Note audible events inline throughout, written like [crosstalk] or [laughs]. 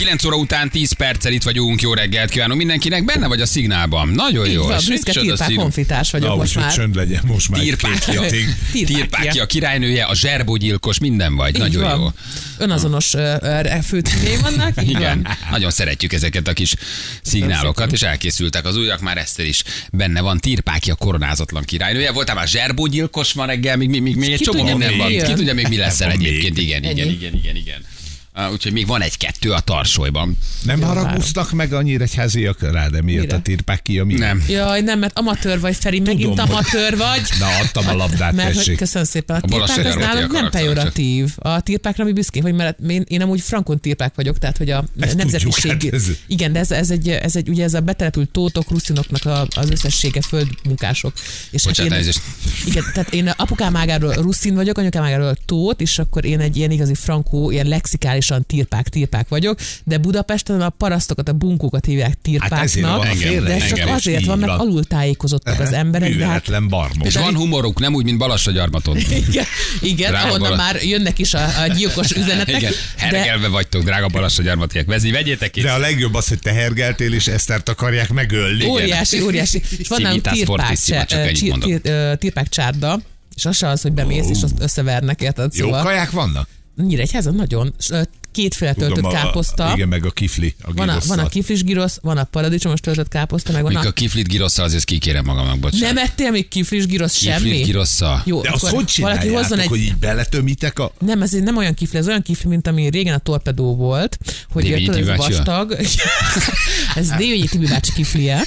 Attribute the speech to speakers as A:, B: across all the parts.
A: 9 óra után 10 perccel itt vagyunk, jó reggelt kívánunk mindenkinek, benne vagy a szignálban. Nagyon jó.
B: Van,
A: És
B: büszke tirpák
A: szín-
B: honfitárs vagyok
C: Na,
B: most már.
C: csönd legyen, most már
A: Tirpákja. Tirpákja, a királynője, a zserbógyilkos, minden vagy.
B: Így
A: Nagyon
B: van.
A: jó.
B: Önazonos főcímén vannak. [laughs]
A: Igen, nagyon szeretjük ezeket a kis szignálokat, és elkészültek az újak, már Eszter is benne van. Tirpákja koronázatlan királynője. Voltál már zserbógyilkos ma reggel, még, még, még, még egy csomó
B: mi
A: van. Ki tudja még mi lesz el
C: Van még.
A: egyébként. Igen, igen, igen, igen, igen. Úgyhogy még van egy-kettő a tarsolyban.
C: Nem haragudtak meg a nyíregyháziak rád, miért
B: Mire?
C: a tirpák ki, ami...
A: Nem.
B: Jaj, nem, mert amatőr vagy, Feri, megint
C: Tudom, hogy-
B: amatőr vagy.
C: Na, adtam a labdát,
B: Mert hogy,
C: tessék.
B: köszönöm szépen. A,
A: A
B: tirpák az nálunk nem pejoratív. A tirpákra mi büszkék vagy, mert én, én amúgy frankon tirpák vagyok, tehát hogy a
C: Ezt
B: nemzetiség.
C: tudjuk, hát ez-
B: Igen, de ez, ez, egy, ez egy, ugye ez a betelepült tótok, ruszinoknak a, az összessége földmunkások. És hát
A: Bocsánat,
B: én,
A: elnézést.
B: igen, tehát én apukám ágáról ruszin vagyok, anyukám ágáról tót, és akkor én egy ilyen igazi frankó, ilyen lexikálisan tirpák, tirpák vagyok, de Budapesten a parasztokat, a bunkókat hívják
C: Hát ezért van
B: tirpáknak,
C: a
A: Engem,
B: de
A: engem
B: csak
A: is,
B: azért van, mert
C: van.
B: alul tájékozottak az emberek, de hát
C: Műveletlen barmok.
A: És van humoruk, nem úgy, mint Balassa gyarmaton.
B: igen, igen ahonnan már jönnek is a, a gyilkos üzenetek.
A: Igen,
B: de
A: hergelve vagytok, drága Balassa gyarmatiak. Vezi, vegyétek ki.
C: De a legjobb az, hogy te hergeltél, és Esztert akarják megölni.
B: óriási, óriási. És van nálunk tirpák, tirpák csárda, és az se az, hogy bemész, és azt összevernek, érted?
C: Jó
B: Szóval
C: kaják vannak?
B: Nyíregyházan nagyon. Kétféle töltött
C: Tudom, a-
B: káposzta.
C: Igen, meg a kifli. A
B: Van a, van a kiflis girosz, van a paradicsomos töltött káposzta, meg van
A: Mikor
B: a...
A: a kiflit girosszal, azért kikérem magamnak, bocsánat.
B: Nem ettél még kiflis girosz semmi?
A: Kiflit girosszal.
B: Jó,
C: De azt hogy
B: valaki hozzon egy...
C: hogy így beletömitek a...
B: Nem, ez nem olyan kifli, ez olyan kifli, mint ami régen a torpedó volt, hogy tudod, ez vastag. [laughs] ez Dévényi Tibi bácsi kiflie.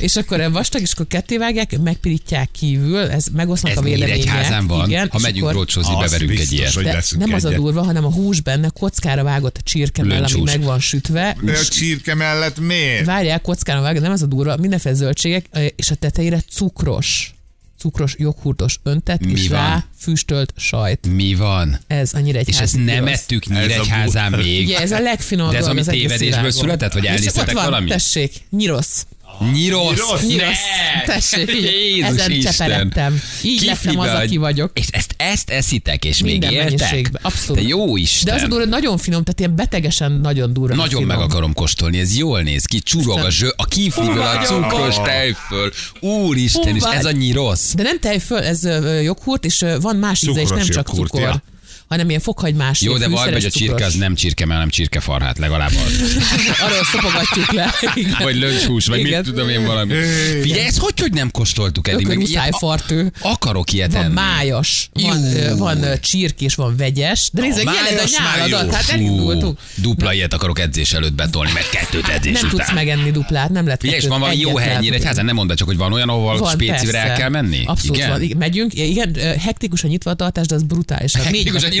B: És akkor a vastag, és akkor ketté vágják, megpirítják kívül, ez megosznak
A: Ez
B: a vélemények.
A: Nyíregyházán van.
B: Igen,
A: ha megyünk rócsozni, beverünk egy ilyet.
B: nem az a durva, hanem a hús benne, kockára vágott a csirkemell, ami meg van sütve.
C: De a csirke mellett miért?
B: Várják, kockára vágott, nem az a durva, mindenféle zöldségek, és a tetejére cukros cukros, joghurtos öntet,
A: Mi
B: és
A: van?
B: rá füstölt sajt.
A: Mi van?
B: Ez annyira egy
A: És ezt nem ettük Nyíregyházán
C: Ez
A: még.
B: Ugye ez a legfinomabb
A: De ez ami tévedésből született, vagy elnéztetek
B: ott van,
A: valamit?
B: Tessék, nyirosz.
A: Nyirosz.
C: Nyirosz.
B: Tessék,
A: Jézus
B: ezen
A: Isten.
B: cseperedtem. Így lettem
A: Kiflibe
B: az,
A: vagy.
B: aki vagyok.
A: És ezt, ezt eszitek, és még
B: Minden
A: éltek?
B: mennyiségben, abszolút.
A: De jó
B: De
A: Isten.
B: az a durva, nagyon finom, tehát ilyen betegesen nagyon durva.
A: Nagyon
B: finom.
A: meg akarom kóstolni, ez jól néz ki, csurog a zső, a kifliből, a cukros tejföl. Úristen, és ez annyi rossz.
B: De nem tejföl, ez joghurt, és van más íze is,
C: Cukros
B: nem csak cukor. Hanem ilyen fokhagymás,
A: Jó,
B: ilyen
A: de vagy, hogy a csirke az nem csirke, mert nem csirkefarhát, legalább az. [laughs]
B: Arról szopogatjuk le. [laughs] Igen.
A: Vagy löncshús, vagy
B: Igen.
A: mit tudom én valami. Figyelj, ezt hogy, hogy nem kóstoltuk eddig?
B: Ökör muszájfartő.
A: a- Akarok ilyet
B: Van
A: enni.
B: májas, van, ö, van csirkés, van vegyes, de
C: májas
B: jeled a nyáladat, hát elindultunk.
A: dupla ilyet akarok edzés előtt betolni, meg kettőt edzés
B: Nem
A: után.
B: tudsz megenni duplát, nem lehet
A: Figyelj, van valami jó
B: egyet
A: hely
B: lehet
A: Nyíregyházán, nem mondd csak, hogy van olyan, ahol
B: Van,
A: spécivel el kell menni?
B: Abszolút
A: Igen?
B: megyünk, igen, hektikusan nyitva a tartás, de az brutális. Hát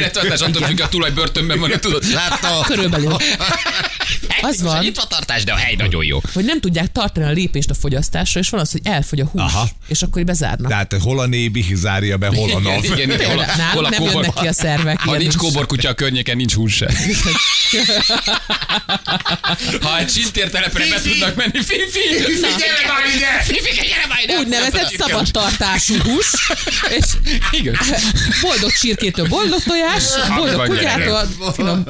A: Nyílettartás, attól függ, a tulaj börtönben van, tudod. Látta?
B: Körülbelül. [laughs]
A: Hektikus
B: van.
A: a nyitvatartás, de a hely nagyon jó.
B: Hogy nem tudják tartani a lépést a fogyasztásra, és van az, hogy elfogy a hús,
C: Aha.
B: és akkor így bezárnak.
C: Tehát hol a nébi zárja be, hol a nav.
A: Igen, igen, hol a, hol a
B: nem
A: kóbor,
B: jönnek ki a szervek.
A: ha nincs kóborkutya a környéken, nincs hús se. [laughs] Ha egy csintértelepre be tudnak menni, Fifi!
C: Gyere már ide!
A: Fifi, gyere már ide!
B: Úgynevezett szabadtartású hús, és
A: Igen.
B: boldog csirkétől boldog tojás, boldog kutyától finom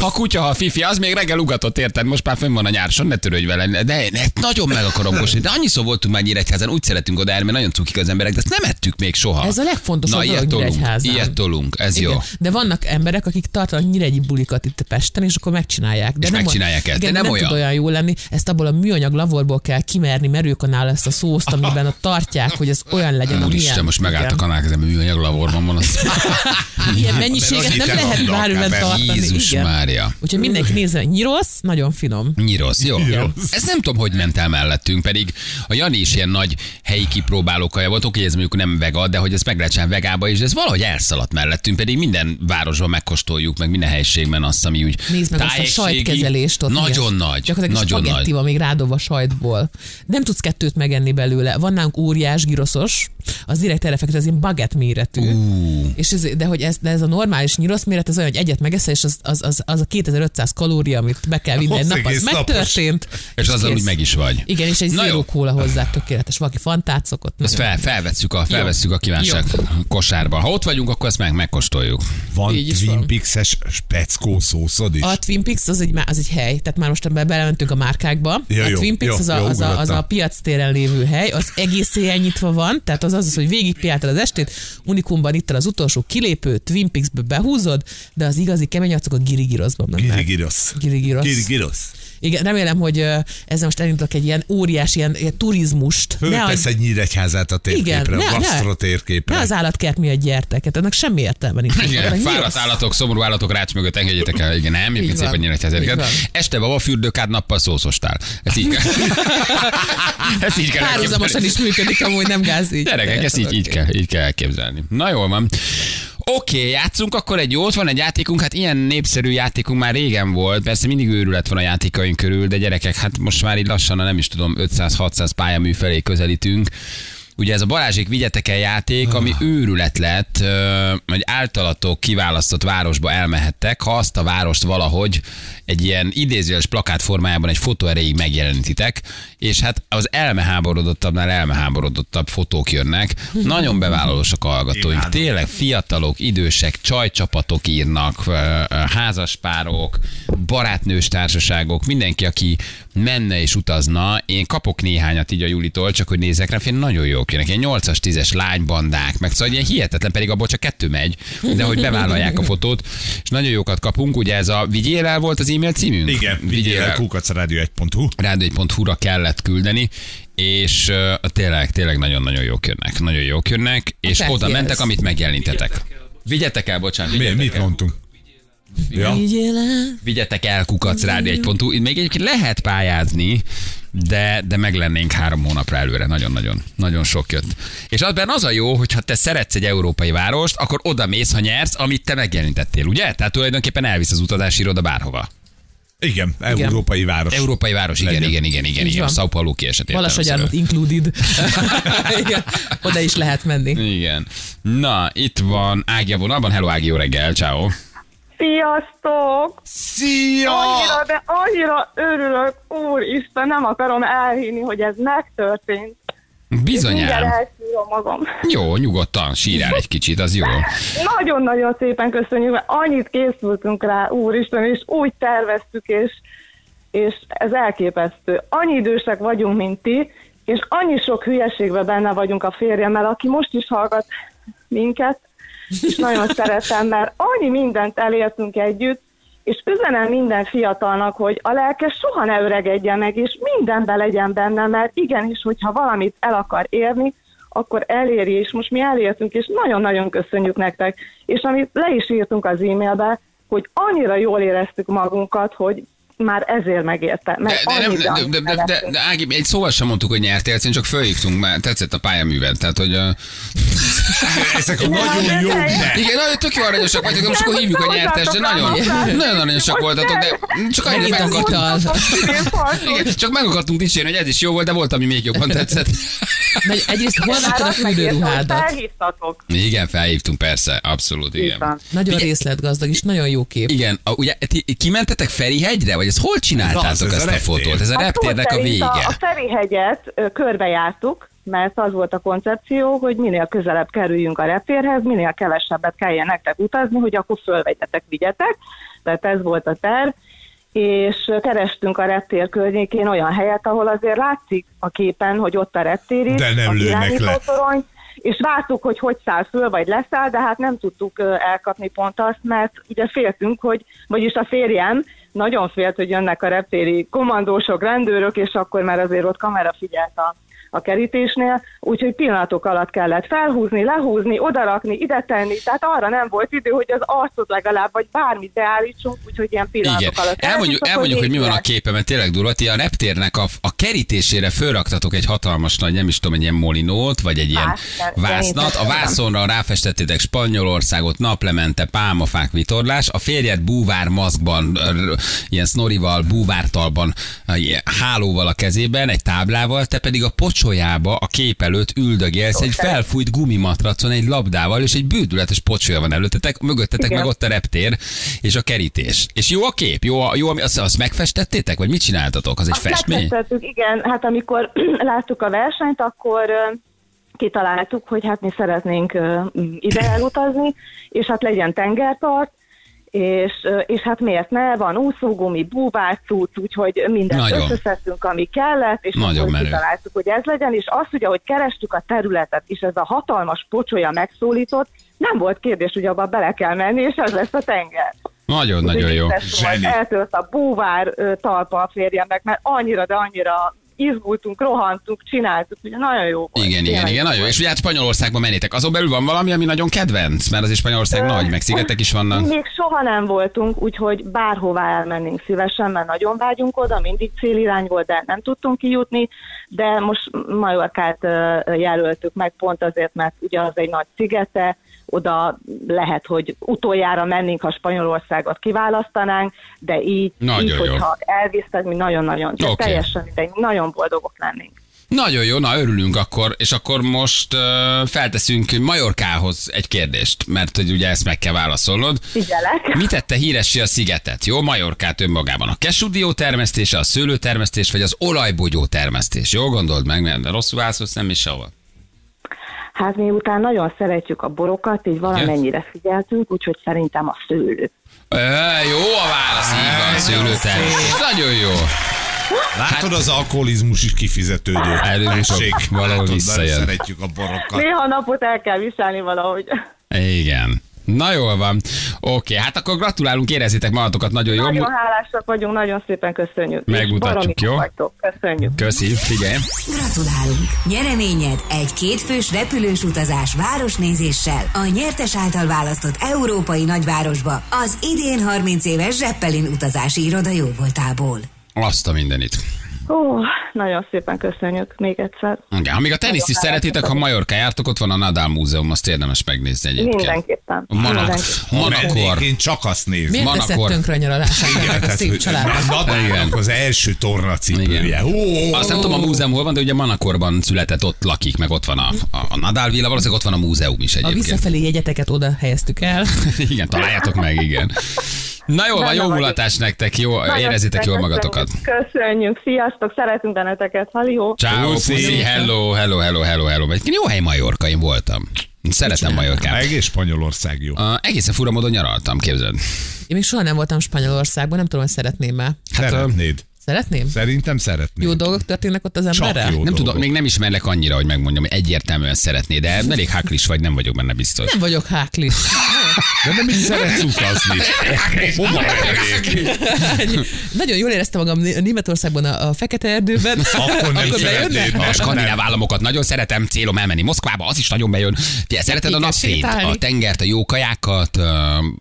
A: ha kutya, ha fifi, az még reggel ugatott, érted? Most már fönn van a nyárson, ne törődj vele. De ne, nagyon meg akarom kóstolni. De annyiszor voltunk már Nyíregyházan, úgy szeretünk oda elmenni, nagyon cukik az emberek, de ezt nem ettük még soha.
B: Ez a legfontosabb
A: Na,
B: dolog
A: ilyet tolunk,
B: Nyíregyházán.
A: ilyet tolunk, ez
B: Igen.
A: jó.
B: De vannak emberek, akik tartanak nyíregyi bulikat itt a Pesten, és akkor megcsinálják. De
A: És
B: nem
A: megcsinálják ezt, de nem
B: nem
A: olyan.
B: tud olyan jó lenni. Ezt abból a műanyag laborból kell kimerni merőkanál ezt a szószt, amiben ott tartják, hogy ez olyan legyen,
A: Úristen, most megállt a kanál, ez műanyag laborban van. Az... [laughs]
B: Ilyen mennyiséget nem lehet bármiben tartani.
A: Jézus. Mária.
B: Úgyhogy mindenki nézze, nyirosz, nagyon finom.
A: Nyirosz, jó.
C: Nyirosz.
A: Ez nem tudom, hogy ment el mellettünk, pedig a Jani is ilyen nagy helyi kipróbálókaja volt, oké, ez mondjuk nem vega, de hogy ezt meg lehet vegába is, de ez valahogy elszaladt mellettünk, pedig minden városban megkóstoljuk, meg minden helységben azt, ami úgy
B: Nézd meg azt a sajtkezelést ott.
A: Nagyon
B: milyen-
A: nagy,
B: Gyakorlatilag
A: nagyon nagy.
B: van még rádobva sajtból. Nem tudsz kettőt megenni belőle. Van nálunk óriás giroszos, az direkt erre az ilyen baget méretű.
A: Ú,
B: És ez, de hogy ez, de ez a normális nyirosz méret, ez olyan, hogy egyet megeszel, és az, az, az, az a 2500 kalória, amit be kell vinni egy
C: Az
B: nap, az
C: egész napos.
B: megtörtént.
A: és azzal
B: kész.
A: úgy meg is vagy.
B: Igen, és egy zero
A: jó.
B: kóla hozzá tökéletes. Valaki fantát szokott.
A: Ezt fel, felvesszük a, felvesszük a kívánság kosárba. Ha ott vagyunk, akkor ezt meg megkóstoljuk.
C: Van
B: Így
C: Twin. Peaks-es speckó szószod is?
B: A Twin Peaks az egy, az egy hely, tehát már most ebbe belementünk a márkákba.
C: Ja,
B: a
C: jó,
B: Twin Peaks
C: jó,
B: az, a,
C: jó,
B: az, a, az a piac téren lévő hely, az egész éjjel nyitva van, tehát az az, az hogy végigpiáltad az estét, Unikumban itt az utolsó kilépő, Twin Peaksbe behúzod, de az igazi kemény arcok a girigiroszban mennek.
C: Girigirosz.
B: Girigirosz.
C: Girigirosz.
B: Igen, remélem, hogy ezzel most elindítok egy ilyen óriás ilyen, ilyen turizmust.
C: Föltesz egy nyíregyházát a térképre,
B: ne,
C: a gasztro térképre.
B: ne az állatkert miatt gyertek, hát ennek semmi értelme nincs.
A: Igen, fáradt állatok, szomorú állatok rács mögött engedjétek el. Igen, nem,
B: van.
A: szépen
B: van.
A: Este baba fürdőkád, nappal szószostál. Ez így kell. [laughs] Ez így kell
B: Párhuzamosan is működik, amúgy nem gáz így.
A: Gyerekek, ezt így, így, kell, így kell elképzelni. Na jól van. Oké, okay, játszunk akkor egy jót, van egy játékunk, hát ilyen népszerű játékunk már régen volt, persze mindig őrület van a játékaink körül, de gyerekek, hát most már így lassan, nem is tudom, 500-600 pályamű felé közelítünk. Ugye ez a Balázsék vigyetek el játék, ami őrület lett, hogy általatok kiválasztott városba elmehettek, ha azt a várost valahogy egy ilyen idézőjeles plakát formájában egy fotó erejéig megjelenítitek, és hát az elmeháborodottabbnál elmeháborodottabb fotók jönnek. Nagyon bevállalósak a hallgatóink.
C: Imádom.
A: Tényleg fiatalok, idősek, csajcsapatok írnak, házaspárok, barátnős társaságok, mindenki, aki menne és utazna. Én kapok néhányat így a Julitól, csak hogy nézek rá, fél nagyon jók jönnek. Ilyen 8-as, 10-es lánybandák, meg szóval ilyen hihetetlen, pedig abból csak kettő megy, de hogy bevállalják a fotót, és nagyon jókat kapunk. Ugye ez a vigyél el volt az e-mail címünk?
C: Igen, vigyél el kukacradio1.hu.
A: rádió1.hu-ra kellett küldeni, és uh, tényleg, tényleg nagyon-nagyon jók jönnek. Nagyon jók jönnek, és
B: Hát
A: oda mentek, amit megjelenítettek. Vigyetek el, bocsánat.
C: Mi,
A: vigyetek
C: mit
A: el.
C: mondtunk? Ja.
B: Vigyél el.
A: Vigyetek el kukac rádió1.hu. Itt még egyébként lehet pályázni, de, de meg lennénk három hónapra előre. Nagyon-nagyon nagyon sok jött. És abban az a jó, hogy ha te szeretsz egy európai várost, akkor oda mész, ha nyersz, amit te megjelenítettél, ugye? Tehát tulajdonképpen elvisz az utazási iroda bárhova.
C: Igen, európai város.
A: Európai város, igen,
C: Legyen.
A: igen, igen, igen, igen. Sao Paulo kiesetében.
B: Balassagyarmat included. [laughs] Igen, Oda is lehet menni.
A: Igen. Na, itt van Ági a vonalban. Hello Ági, jó reggel, ciao.
D: Sziasztok!
C: Szia!
D: Annyira, de annyira örülök, úristen, nem akarom elhinni, hogy ez megtörtént.
A: Bizonyám.
D: magam.
A: Jó, nyugodtan, sírjál egy kicsit, az jó.
D: Nagyon-nagyon szépen köszönjük, mert annyit készültünk rá, úristen, és úgy terveztük, és, és ez elképesztő. Annyi idősek vagyunk, mint ti, és annyi sok hülyeségben benne vagyunk a férjemmel, aki most is hallgat minket, és nagyon szeretem, mert annyi mindent elértünk együtt, és üzenem minden fiatalnak, hogy a lelke soha ne öregedjen meg, és mindenben legyen benne, mert igenis, hogyha valamit el akar érni, akkor eléri, és most mi elértünk, és nagyon-nagyon köszönjük nektek. És amit le is írtunk az e-mailbe, hogy annyira jól éreztük magunkat, hogy már ezért megérte. Mert
A: de, nem, de, de, de, de, de, de Ági, egy szóval sem mondtuk, hogy nyertél, egyszerűen csak fölhívtunk, mert tetszett a pályaműved. Tehát, hogy uh, [laughs]
C: Ezek a nagyon jó,
A: igen, nagyon tök jó aranyosak vagytok, de most akkor hívjuk a nyertes, de nagyon, [laughs] nagyon aranyosak voltatok, de csak annyira meg akartunk, igen, csak meg akartunk dicsérni, hogy ez is jó volt, de volt, ami még jobban tetszett. [laughs]
B: De egyrészt hol vetted a fürdőruhádat?
D: Felhívtatok.
A: Igen, felhívtunk, persze, abszolút, igen.
B: Nagyon részletgazdag, és nagyon jó kép.
A: Igen, a, ugye ti kimentetek Ferihegyre, vagy ezt hol csináltátok
C: Az, ez a
A: ezt a
C: reptér.
A: fotót? Ez a reptérnek a vége.
D: A, a Ferihegyet körbejártuk, mert az volt a koncepció, hogy minél közelebb kerüljünk a reptérhez, minél kevesebbet kelljen nektek utazni, hogy akkor fölvegyetek, vigyetek. Tehát ez volt a terv és kerestünk a reptér környékén olyan helyet, ahol azért látszik a képen, hogy ott a reptér is,
C: De nem
D: a
C: lőnek le.
D: irányítótorony, és vártuk, hogy hogy száll föl, vagy leszáll, de hát nem tudtuk elkapni pont azt, mert ugye féltünk, hogy, vagyis a férjem nagyon félt, hogy jönnek a reptéri kommandósok, rendőrök, és akkor már azért ott kamera figyelt a, kerítésnél, úgyhogy pillanatok alatt kellett felhúzni, lehúzni, odarakni, ide tenni, tehát arra nem volt idő, hogy az arcot legalább, vagy bármit beállítsunk, úgyhogy ilyen pillanatok
A: Igen.
D: alatt.
A: Elmondjuk, elmondjuk hogy mi van a képen, mert tényleg durva. Ti a reptérnek a, a kerítésére fölraktatok egy hatalmas nagy, nem is tudom, egy ilyen molinót, vagy egy ilyen
D: Vásznat,
A: vásznat. A vászonra ráfestettétek Spanyolországot, naplemente, pálmafák, vitorlás. A férjed búvár maszkban, ilyen sznorival, búvártalban, hálóval a kezében, egy táblával, te pedig a pocsolyába a kép előtt üldögélsz egy felfújt gumimatracon egy labdával, és egy bődületes pocsolya van előttetek, mögöttetek
D: Igen.
A: meg ott a reptér és a kerítés. És jó a kép? Jó, a- jó ami- azt, azt megfestettétek? Vagy mit csináltatok? Az egy
D: Azt
A: festmény?
D: igen, hát amikor [clears throat] láttuk a versenyt, akkor kitaláltuk, hogy hát mi szeretnénk ide elutazni, és hát legyen tengerpart, és, és hát miért ne, van úszógumi, búvárcuc, úgyhogy mindent
A: Nagyon.
D: összeszedtünk, ami kellett, és
A: Nagyon
D: akkor
A: menő.
D: kitaláltuk, hogy ez legyen, és azt ugye, hogy kerestük a területet, és ez a hatalmas pocsolya megszólított, nem volt kérdés, hogy abba bele kell menni, és ez lesz a tenger.
A: Nagyon, nagyon jó.
D: Eltört a búvár talpa a férjemnek, mert annyira, de annyira izgultunk, rohantunk, csináltuk, ugye nagyon jó volt.
A: Igen, igen, igen, nagyon jó. És ugye hát Spanyolországban mennétek. Azon belül van valami, ami nagyon kedvenc, mert az is Spanyolország
D: Ö,
A: nagy, meg szigetek is vannak.
D: Még soha nem voltunk, úgyhogy bárhová elmennénk szívesen, mert nagyon vágyunk oda, mindig célirány volt, de nem tudtunk kijutni, de most Majorkát jelöltük meg pont azért, mert ugye az egy nagy szigete, oda lehet, hogy utoljára mennénk, ha Spanyolországot kiválasztanánk, de így,
A: Nagyon
D: így
A: jó.
D: hogyha elvisztek, mi nagyon-nagyon, okay. teljesen mindegy, nagyon boldogok lennénk.
A: Nagyon jó, na örülünk akkor, és akkor most uh, felteszünk Majorkához egy kérdést, mert hogy ugye ezt meg kell válaszolnod.
D: Figyelek.
A: Mi tette híressé a szigetet? Jó, Majorkát önmagában. A kesudió termesztése, a szőlőtermesztés, vagy az olajbogyó termesztés? Jó, gondold meg, mert rosszul válaszolsz, nem is sehol.
D: Hát miután nagyon szeretjük a borokat, így valamennyire figyeltünk, úgyhogy szerintem a szőlő.
A: Ö, jó a válasz, így van, szőlőtermesztés. Nagyon jó.
C: Látod, az alkoholizmus is kifizetődő.
A: Előbb-utóbb
C: Tessék,
A: valahol
C: látod,
A: visszajön.
C: szeretjük a borokat.
D: Néha napot el kell viselni valahogy.
A: Igen. Na jól van. Oké, hát akkor gratulálunk, érezzétek magatokat nagyon jól.
D: Nagyon hálásak vagyunk, nagyon szépen köszönjük.
A: Megmutatjuk, jó?
D: Vagytok. Köszönjük.
A: Köszi, figyelj.
E: Gratulálunk! Nyereményed egy kétfős repülős utazás városnézéssel a nyertes által választott európai nagyvárosba az idén 30 éves Zeppelin utazási iroda jóvoltából.
A: Azt a mindenit.
D: Ó, nagyon szépen köszönjük még egyszer.
A: Igen, ha még a teniszt is szeretitek, ha Majorka jártok, ott van a Nadal Múzeum, azt érdemes megnézni egyébként.
D: Mindenképpen.
A: Monakor.
C: Mennék, én csak azt nézem.
B: Miért
A: akkor-
B: tönkre a nyaralását a?
A: Igen.
C: Nadalnak az első tornacipője. Ó,
A: Azt nem tudom a múzeum hol van, de ugye Manakorban született, ott lakik, meg ott van a, a, a Nadal villa, valószínűleg ott van a múzeum is
B: A
A: egyébként.
B: visszafelé jegyeteket oda helyeztük el. [laughs]
A: igen, találjátok meg, igen. Na jó, van, jó mulatás nektek, jó,
D: Nagyon
A: érezzétek
D: szépen
A: jól magatokat.
D: Köszönjük, sziasztok, szeretünk benneteket, halió.
A: Ciao,
C: Puszi.
A: hello, hello, hello, hello, hello. Egyébként jó hely Majorka, én voltam. Szeretem Majorkát.
C: egész Spanyolország jó.
A: Uh, egészen fura módon nyaraltam, képzeld.
B: Én még soha nem voltam Spanyolországban, nem tudom, hogy szeretném-e.
A: Hát,
C: Szeretnéd?
B: Szeretném?
C: Szerintem szeretnéd.
B: Jó dolgok történnek ott az
C: Csak
B: emberrel?
C: jó.
A: Nem
C: dolgok.
A: tudom, még nem ismerlek annyira, hogy megmondjam, hogy egyértelműen szeretné, de elég háklis vagy, nem vagyok benne biztos.
B: Nem vagyok háklis.
C: De nem is szeretsz utazni. Hova?
B: Nagyon jól éreztem magam Németországban a, a Fekete Erdőben.
C: Akkor nem
B: Akkor
C: szeretnéd.
A: A skandináv államokat nagyon szeretem, célom elmenni Moszkvába, az is nagyon bejön. Figyelj, szereted a napfényt, a tengert, a jó kajákat.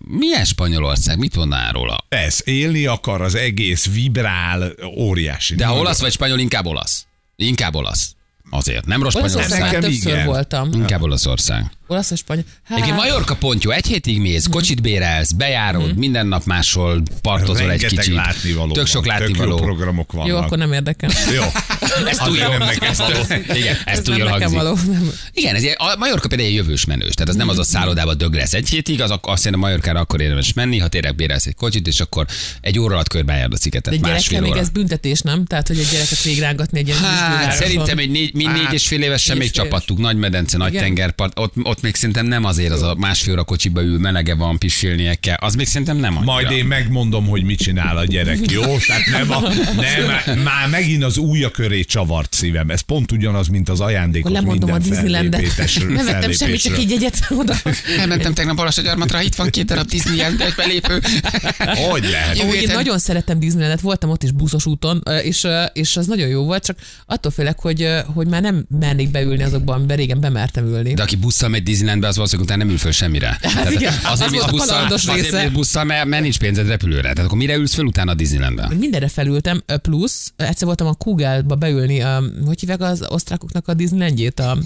A: Milyen Spanyolország? Mit mondanál róla?
C: Persze, élni akar, az egész vibrál, óriási.
A: De ha olasz vagy spanyol, inkább olasz. Inkább olasz. Azért, nem rossz Spanyolország.
C: Nekem
B: többször
C: igen.
B: voltam.
A: Inkább Olaszország.
B: Olasz és spanyol. Hát,
A: Egyébként Majorka pontja, egy hétig mész, kocsit bérelsz, bejárod, minden nap máshol partozol egy
C: Rengeteg
A: kicsit.
C: látnivaló
A: Tök sok
C: van, Tök jó
A: látnivaló.
C: programok vannak.
B: jó, akkor nem érdekel.
A: Ez
C: Jó.
A: túl jó. Ez
C: való.
A: túl- Igen, ez
B: Ez
A: túl jól
B: nekem
A: hangzik.
B: való. Nem.
A: Igen, ez, a Majorka például egy jövős menős, tehát az nem az a szállodába dög lesz egy hétig, az azt szerintem Majorkára akkor érdemes menni, ha tényleg bérelsz egy kocsit, és akkor egy óra alatt körbejárd a szigetet,
B: De gyerekkel még ez büntetés, nem? Tehát, hogy egy gyereket végrángatni egy ilyen
A: Hát, szerintem egy négy, mi négy
C: Hát,
A: és fél évesen még csapattuk, nagy medence, nagy tengerpart, ott, ott még szerintem nem azért az a másfél óra kocsiba ül, melege van, pisilnie kell, az még szerintem nem annyira.
C: Majd én megmondom, hogy mit csinál a gyerek, jó? Tehát nem, a, nem [laughs] már megint az újja köré csavart szívem. Ez pont ugyanaz, mint az ajándékos
B: Akkor lemondom a Disneylandet. Nem vettem semmit, csak
C: fellépésről.
B: egy jegyet oda.
A: Elmentem tegnap Balassagyarmatra, itt van két darab Disney jelentős belépő.
C: Hogy lehet?
B: Amúgy én nagyon szeretem Disneylandet, voltam ott is buszos úton, és, és az nagyon jó volt, csak attól félek, hogy, hogy már nem mernék beülni azokban, amiben régen bemertem ülni.
A: De aki busszal megy elmegy Disneylandbe, az valószínűleg utána nem ül föl semmire. [laughs] Tehát
B: igen, az
A: azért
B: volt a
A: busszal, azért
B: része.
A: mész busszal, mert, mert nincs pénzed repülőre. Tehát akkor mire ülsz föl utána a Disneylandbe?
B: Mindenre felültem, plusz egyszer voltam a Kugelba beülni, a, hogy hívják az osztrákoknak a Disneylandjét, a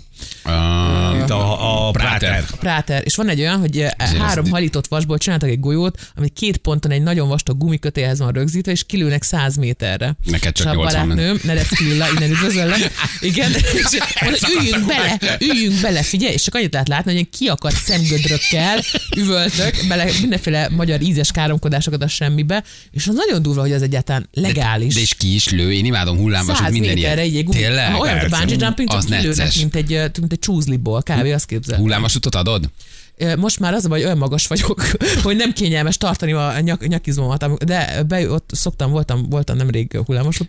C: Itt a, a
A: Práter.
C: Práter.
B: Práter, és van egy olyan, hogy eh, három
A: az-
B: halított vasból csináltak egy golyót, ami két ponton egy nagyon vastag gumikötéhez van rögzítve, és kilőnek 100 méterre.
A: Neked csak
B: és a
A: 80
B: barátnőm, Nerecki Lilla, innen üdvözöllek. Igen, [laughs] és üljünk bele, üljünk bele, figyelj, és csak annyit lehet látni, hogy ilyen kiakadt szemgödrökkel üvöltök bele mindenféle magyar ízes káromkodásokat a semmibe, és az nagyon durva, hogy az egyáltalán legális.
A: de és ki is lő, én imádom hullámvasút,
B: 100
A: minden ilyen.
B: egy
A: Tényleg?
B: Olyan, mint a bungee jumping, csak kilőnek, mint egy, mint egy csúzliból, kb. azt képzel.
A: Hullámvasutat adod?
B: Most már az a baj, olyan magas vagyok, [laughs] hogy nem kényelmes tartani a nyak, nyakizmomat, de be, ott szoktam, voltam, voltam nemrég hullámos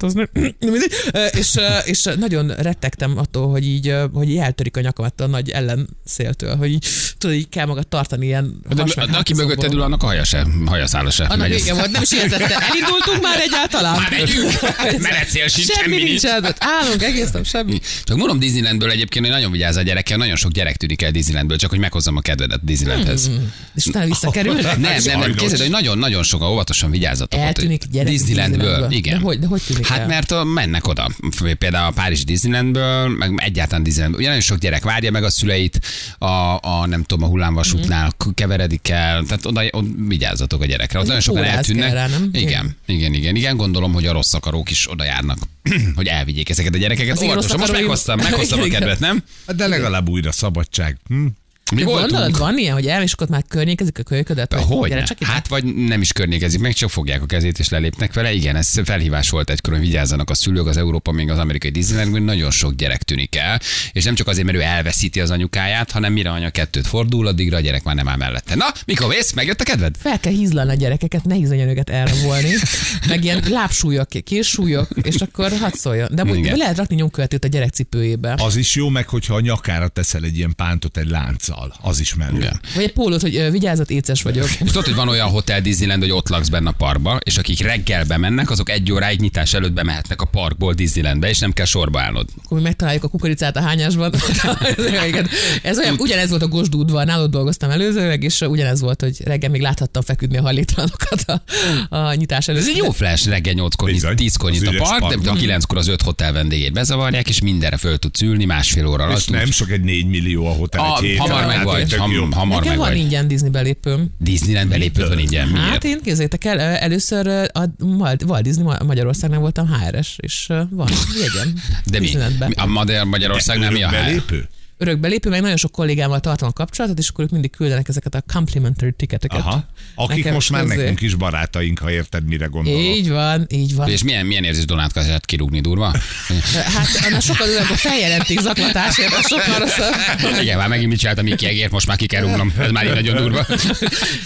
B: mindegy, [clears throat] és, és nagyon rettegtem attól, hogy így, hogy így eltörik a nyakamat a nagy ellenszéltől, hogy így, tudod, így kell magad tartani ilyen
A: De, de aki mögötted ül, annak a haja se, hajaszála se.
B: Annak
A: megy.
B: vége volt, nem sietette. Elindultunk már egyáltalán?
A: Már megyünk. [laughs] Menetszél sincs, semmi
B: nincs.
A: nincs.
B: ott Állunk egész nap, semmi.
A: Csak mondom Disneylandből egyébként, hogy nagyon vigyázz a gyerekkel, nagyon sok gyerek tűnik el Disneylandből, csak hogy meghozzam a kedvedet Disneylandhez.
B: Hmm. És utána visszakerülnek? [laughs]
A: Nem, nem, nem,
C: Sajnos.
A: képzeld, hogy nagyon-nagyon sokan óvatosan vigyázzatok. ott,
B: Eltűnik
A: hogy
B: gyerek
A: Disneylandből. Igen.
B: De hogy- de hogy tűnik
A: Hát
B: el?
A: mert mennek oda. Például a Párizsi Disneylandből, meg egyáltalán Disneylandből. Ugye nagyon sok gyerek várja meg a szüleit, a, a nem tudom, a hullámvasútnál
B: Mhm.
A: keveredik el, tehát oda, oda vigyázzatok a gyerekre. Ott nagyon sokan eltűnnek.
B: rá, nem?
A: Igen, igen, igen, igen. Gondolom, hogy a rossz akarók is oda járnak, [clears throat] hogy elvigyék ezeket a gyerekeket.
B: Az
A: Óvatosan, most meghoztam, meghoztam a [laughs] kedvet, nem?
C: De legalább újra szabadság. Hm?
A: Mi voltunk?
B: gondolod, van ilyen, hogy el, és akkor már környékezik a kölyködet?
A: Hogy?
B: gyere csak ide?
A: Hát vagy nem is környékezik meg, csak fogják a kezét és lelépnek vele. Igen, ez felhívás volt egykor, hogy vigyázzanak a szülők, az Európa, még az amerikai Disneylandben nagyon sok gyerek tűnik el, és nem csak azért, mert ő elveszíti az anyukáját, hanem mire anya kettőt fordul, addigra a gyerek már nem áll mellette. Na, mikor vész? Megjött a kedved?
B: Fel kell hízlalni a gyerekeket, ne hízlaljon őket elrabolni. [laughs] Meg ilyen lábsúlyok, késsúlyok, és akkor hadd szóljon. De úgy lehet rakni nyomkövetőt a gyerek cipőjébe.
C: Az is jó, meg hogyha a nyakára teszel egy ilyen pántot egy lánccal. Az is menő.
A: Igen.
B: Vagy egy pólót, hogy vigyázat, éces vagyok.
A: És tudod, hogy van olyan hotel Disneyland, hogy ott laksz benne a parkba, és akik reggel bemennek, azok egy óráig nyitás előtt bemehetnek a parkból Disneylandbe, és nem kell sorba állnod.
B: Akkor mi megtaláljuk a kukoricát a hányásban. [laughs] Ez olyan, ugyanez volt a Gosdú udvar, nálad dolgoztam előzőleg, és ugyanez volt, hogy reggel még láthattam feküdni a hajléktalanokat a, a nyitás előtt.
A: Ez egy jó flash, reggel 8-kor,
C: Bizony,
A: 10-kor
C: az
A: nyit a park,
C: park.
A: de a 9-kor az 5 hotel vendégét bezavarják, és mindenre föl tudsz ülni másfél óra alatt.
C: És nem sok egy 4 millió a hotel
A: A, hamar meg
C: hát
A: ham, hamar
B: Nekem
A: meg
B: van
A: vagy.
B: ingyen Disney belépőm.
A: Disneyland belépőd van ingyen. Miért?
B: Hát én képzeljétek el, először a Walt Disney Ma- Magyarországnál voltam HRS, és van jegyem.
A: De mi? A Magyar Magyarországnál mi a HR?
C: belépő?
B: Örök belépő, meg nagyon sok kollégámmal tartom a kapcsolatot, és akkor ők mindig küldenek ezeket a complimentary ticketeket.
C: Aha. Akik
B: Nekem
C: most már
B: közé.
C: nekünk is barátaink, ha érted, mire gondolok.
B: Így van, így van.
A: És milyen, milyen érzés Donátkáját kirúgni durva?
B: Hát annál sokkal a feljelentik zaklatásért, az sokkal rosszabb.
A: Igen, már megint mit csináltam Miki Egért, most már ki kell rúgnom. Ez már így nagyon durva.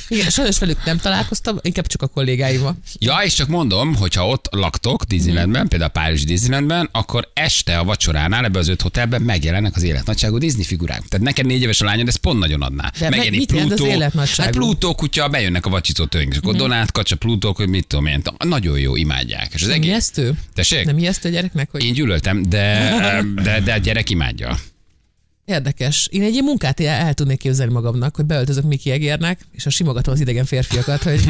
B: Igen, sajnos velük nem találkoztam, inkább csak a kollégáimmal.
A: Ja, és csak mondom, hogyha ott laktok Disneylandben, például a Párizsi Disneylandben, akkor este a vacsoránál ebbe az öt hotelben megjelennek az életnagyságú Disney figurák. Tehát neked négy éves a lányod, ezt pont nagyon adná.
B: De meg
A: Megjelenik
B: az
A: Plutó. Hát Plutó kutya, bejönnek a vacsicó tőink, és akkor Donát, kacsa, Plutó, hogy mit tudom én. Nagyon jó, imádják. És az
B: Nem
A: egész...
B: ijesztő?
A: Tessék?
B: Nem ijesztő a gyereknek, hogy
A: Én gyűlöltem, de, de, de a gyerek imádja.
B: Érdekes. Én egy ilyen munkát el, el tudnék képzelni magamnak, hogy beöltözök Miki Egérnek, és a simogatom az idegen férfiakat, hogy [laughs]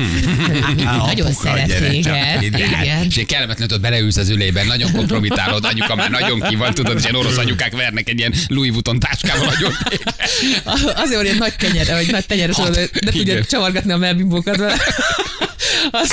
B: nagyon
C: apuka,
B: szeret
C: gyere
B: téged.
A: Igen. És kellemetlen, hogy beleülsz az ülében, nagyon kompromitálod, anyuka már nagyon ki van, tudod, és ilyen orosz anyukák vernek egy ilyen Louis Vuitton táskával nagyon [laughs]
B: Azért van ilyen nagy kenyer, vagy nagy hogy ne tudja csavargatni a melbimbókat vele. Az,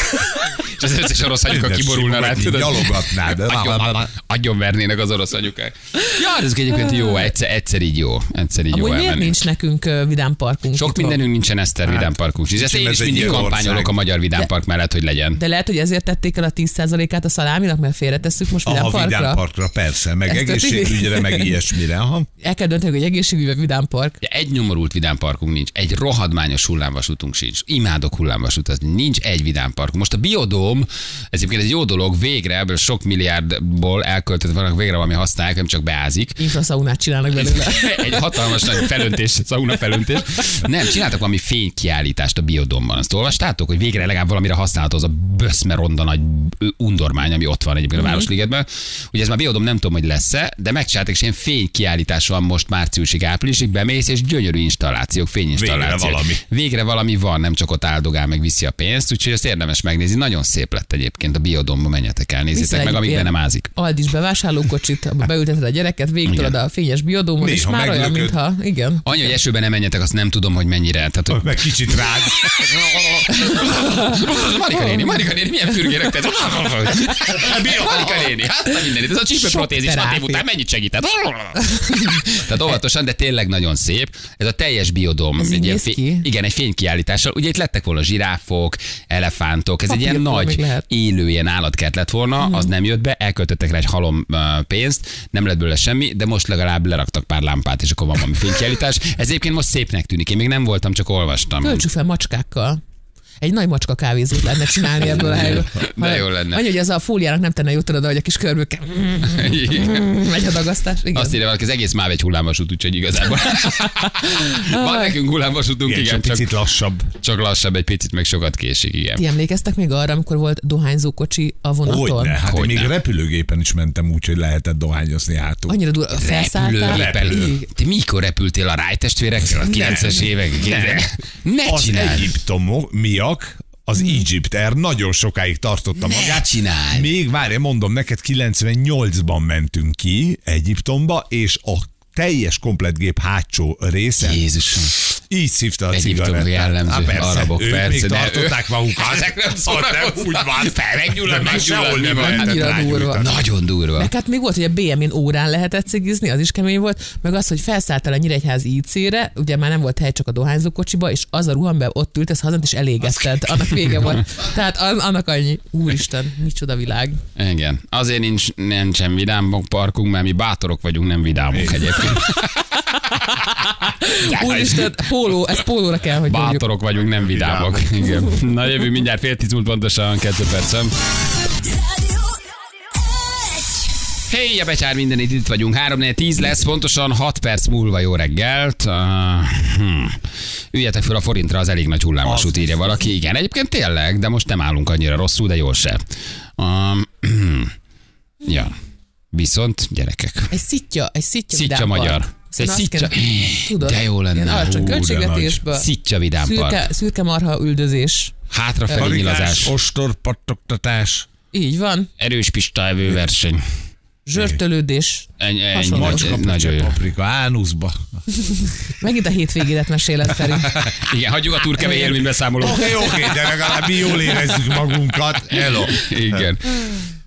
A: És az összes orosz anyuka kiborulna rá, tudod?
C: Gyalogatnád.
A: Agyon, agyon vernének az orosz anyukák. Ja, ez egyébként jó, egyszer, egyszer így jó. Egyszer így
B: amúgy
A: jó
B: miért
A: elmenni.
B: nincs nekünk ö, vidám parkunk?
A: Sok mindenünk nincsen Eszter Vidám Parkunk. És ezt én is mindig kampányolok a Magyar Vidám Park mellett, hogy legyen.
B: De lehet, hogy ezért tették el a 10%-át a szaláminak, mert félretesszük most vidám
C: A
B: parkra.
C: Vidám Parkra, persze, meg egészségügyre, meg ilyesmire. Aha.
B: El kell dönteni, hogy egészségügy vagy vidám park.
A: Ja, Egy nyomorult Vidám Parkunk nincs, egy rohadmányos hullámvasútunk sincs. Imádok hullámvasútazni, nincs egy Vidám vidámpark. Most a biodóm, ez egyébként egy jó dolog, végre ebből sok milliárdból elköltött vannak, végre valami használják, nem csak beázik.
B: Infraszaunát csinálnak belőle. [laughs]
A: egy hatalmas nagy felöntés, szauna felöntés. Nem, csináltak valami fénykiállítást a biodomban. Azt olvastátok, hogy végre legalább valamire használható az a böszme ronda nagy undormány, ami ott van egyébként a Városligetben. Ugye ez már biodom nem tudom, hogy lesz-e, de megcsináltak, és ilyen fénykiállítás van most márciusig, áprilisig, bemész, és gyönyörű installációk, fényinstallációk.
C: Végre valami.
A: Végre valami van, nem csak ott áldogál, meg viszi a pénzt, úgyhogy ezt érdemes megnézni. Nagyon szép lett egyébként a biodomba, menjetek el, nézzétek meg, amíg be nem ázik.
B: Aldis bevásárlókocsit, abba beülteted a gyereket, végtolod a fényes biodomon, és már olyan,
C: meglököd.
B: mintha, igen.
A: Annyi, hogy esőben nem menjetek, azt nem tudom, hogy mennyire. Tehát, hogy
C: Meg kicsit ráz. [laughs]
A: Marika néni, Marika néni, milyen fürgérek te? Marika néni, hát mindenit. Ez a csípőprotézis hat év után mennyit segített? [laughs] Tehát óvatosan, de tényleg nagyon szép. Ez a teljes biodóm.
B: Ez
A: egy ilyen igen, egy fénykiállítással. Ugye itt lettek volna zsiráfok, elefántok, ez egy ilyen nagy élő ilyen állatkert lett volna, az nem jött be, elköltöttek rá egy halom pénzt, nem lett belőle semmi, de most legalább leraktak pár lámpát, és akkor van valami fénykiállítás. Ez egyébként most szépnek tűnik. Én még nem voltam, csak olvastam.
B: Töltsük fel macskákkal. Egy nagy macska kávézót lehetne csinálni [laughs] ebből a helyről.
A: De jó lenne.
B: Annyi, hogy ez a fóliának nem tenne jót, tudod, hogy a kis körbőkkel [laughs]
A: Igen.
B: megy a dagasztás. Igen.
A: Azt írja valaki, az egész már egy hullámvasút, úgyhogy igazából. [laughs] Van nekünk hullámvasútunk,
C: Igen,
A: igen,
C: csak picit lassabb.
A: csak lassabb egy picit, meg sokat késik, igen.
B: Ti emlékeztek még arra, amikor volt dohányzókocsi a vonaton?
C: Hogyne, hát
A: Hogyne.
C: én még repülőgépen is mentem úgy, hogy lehetett dohányozni hátul.
B: Annyira durva, felszálltál?
A: Te mikor repültél a rájtestvérekkel a 90-es évek? Ne
C: Az
A: csinálj!
C: Egyiptomiak, az Egypt Air nagyon sokáig tartotta
A: Ne
C: magát.
A: csinálj!
C: Még várj, mondom neked, 98-ban mentünk ki Egyiptomba, és a teljes komplet gép hátsó része
A: Jézusom.
C: Így szívta a
A: Egyiptom
C: cigarettát.
A: jellemző,
C: Há, persze,
A: arabok,
C: ők
A: persze,
C: még
A: de
C: tartották magukat.
A: Ezek nem
C: Ha
A: szórakoznak.
C: nem úgy van.
A: Fel, meggyullad,
C: már sehol nem lehetett rágyújtani.
B: durva.
A: Nagyon durva.
B: Meg hát még volt, hogy a BM-in órán lehetett cigizni, az is kemény volt, meg az, hogy felszálltál a Nyíregyházi IC-re, ugye már nem volt hely csak a dohányzókocsiba, és az a ruha, amiben ott ült, ez hazant és elégetted. Annak vége volt. [laughs] Tehát an- annak annyi. Úristen, micsoda világ.
A: Igen. Azért nincs, nincsen vidám parkunk, mert mi bátorok vagyunk, nem vidámok egyébként. [laughs]
B: Úristen, póló, ez pólóra kell, hogy mondjuk.
A: Bátorok vagyunk, nem vidámok. Igen. Na jövő mindjárt fél tíz múlt pontosan, kettő percem. Hey, a becsár mindenit itt vagyunk. 3 10 lesz, pontosan 6 perc múlva jó reggelt. Uh, hmm. Üljetek fel a forintra, az elég nagy hullámvasút, írja valaki. Igen, egyébként tényleg, de most nem állunk annyira rosszul, de jól se. Um, ja. Viszont, gyerekek.
B: Egy szitja, egy szitja,
A: Szitja magyar.
B: Szóval kéne- Tudod,
A: De jó lenne.
B: Ilyen alacsony költségvetésből.
A: Szitja vidám
B: Szürke, szürke marha üldözés.
A: Hátrafelé
C: Karikás,
A: nyilazás.
C: ostor, pattogtatás.
B: Így van.
A: Erős pista evő verseny.
B: Zsörtölődés.
A: Ennyi, ennyi,
C: Macska,
A: nagyon jó.
C: paprika, ánuszba.
B: Megint a hétvégédet meséled, Feri. [laughs]
A: Igen, hagyjuk a turkeve élménybeszámolót.
C: Oké, oké, de legalább mi jól érezzük magunkat. Hello.
A: Igen.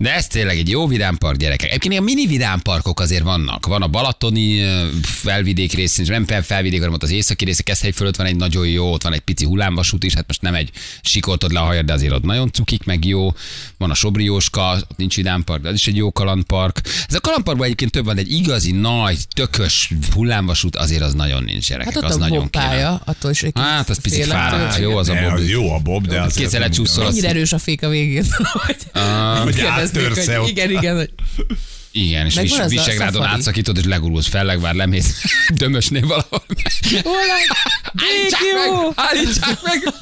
A: De ez tényleg egy jó vidámpark, gyerekek. Egyébként ilyen mini vidámparkok azért vannak. Van a balatoni felvidék részén, és nem fel- felvidék, hanem ott az északi része, Keszhely fölött van egy nagyon jó, ott van egy pici hullámvasút is, hát most nem egy sikoltod le a hajad, de azért ott nagyon cukik, meg jó. Van a Sobrióska, ott nincs vidámpark, de az is egy jó kalandpark. Ez a kalandparkban egyébként több van, de egy igazi, nagy, tökös hullámvasút azért az nagyon nincs, gyerekek.
B: Hát ott
A: az
B: a
A: nagyon
B: bobpálya, attól is egy
A: Hát, az picit
B: tőle.
A: Jó az a
C: Ne,
A: bob.
C: az jó a bob, de az
A: Kétszer lecsúszol,
B: Annyira erős a fék a végén, [laughs] hogy,
C: Hogy ott.
B: igen, igen,
A: Igen, és vis,
B: a
A: Visegrádon átszakítod, és legurulsz felleg, már lemész [laughs] dömösnél valahol.
B: hol
A: Állítsák
B: jó.
A: meg! Állítsák meg! [laughs]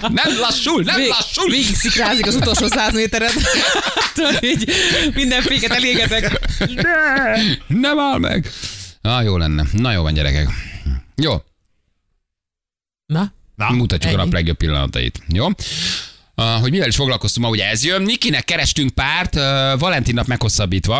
A: Nem lassul, nem
B: Vég,
A: lassul!
B: végig szikrázik az utolsó száz méteren. [laughs] Tudod, így minden féket elégetek.
A: Nem áll meg! Ah, jó lenne. Na jó van, gyerekek. Jó,
B: Na,
C: Na,
A: mutatjuk a
B: ennyi.
A: nap legjobb pillanatait. Jó? Uh, hogy mivel is foglalkoztunk ma, ugye ez jön. Nikinek kerestünk párt, uh, Valentin nap meghosszabbítva.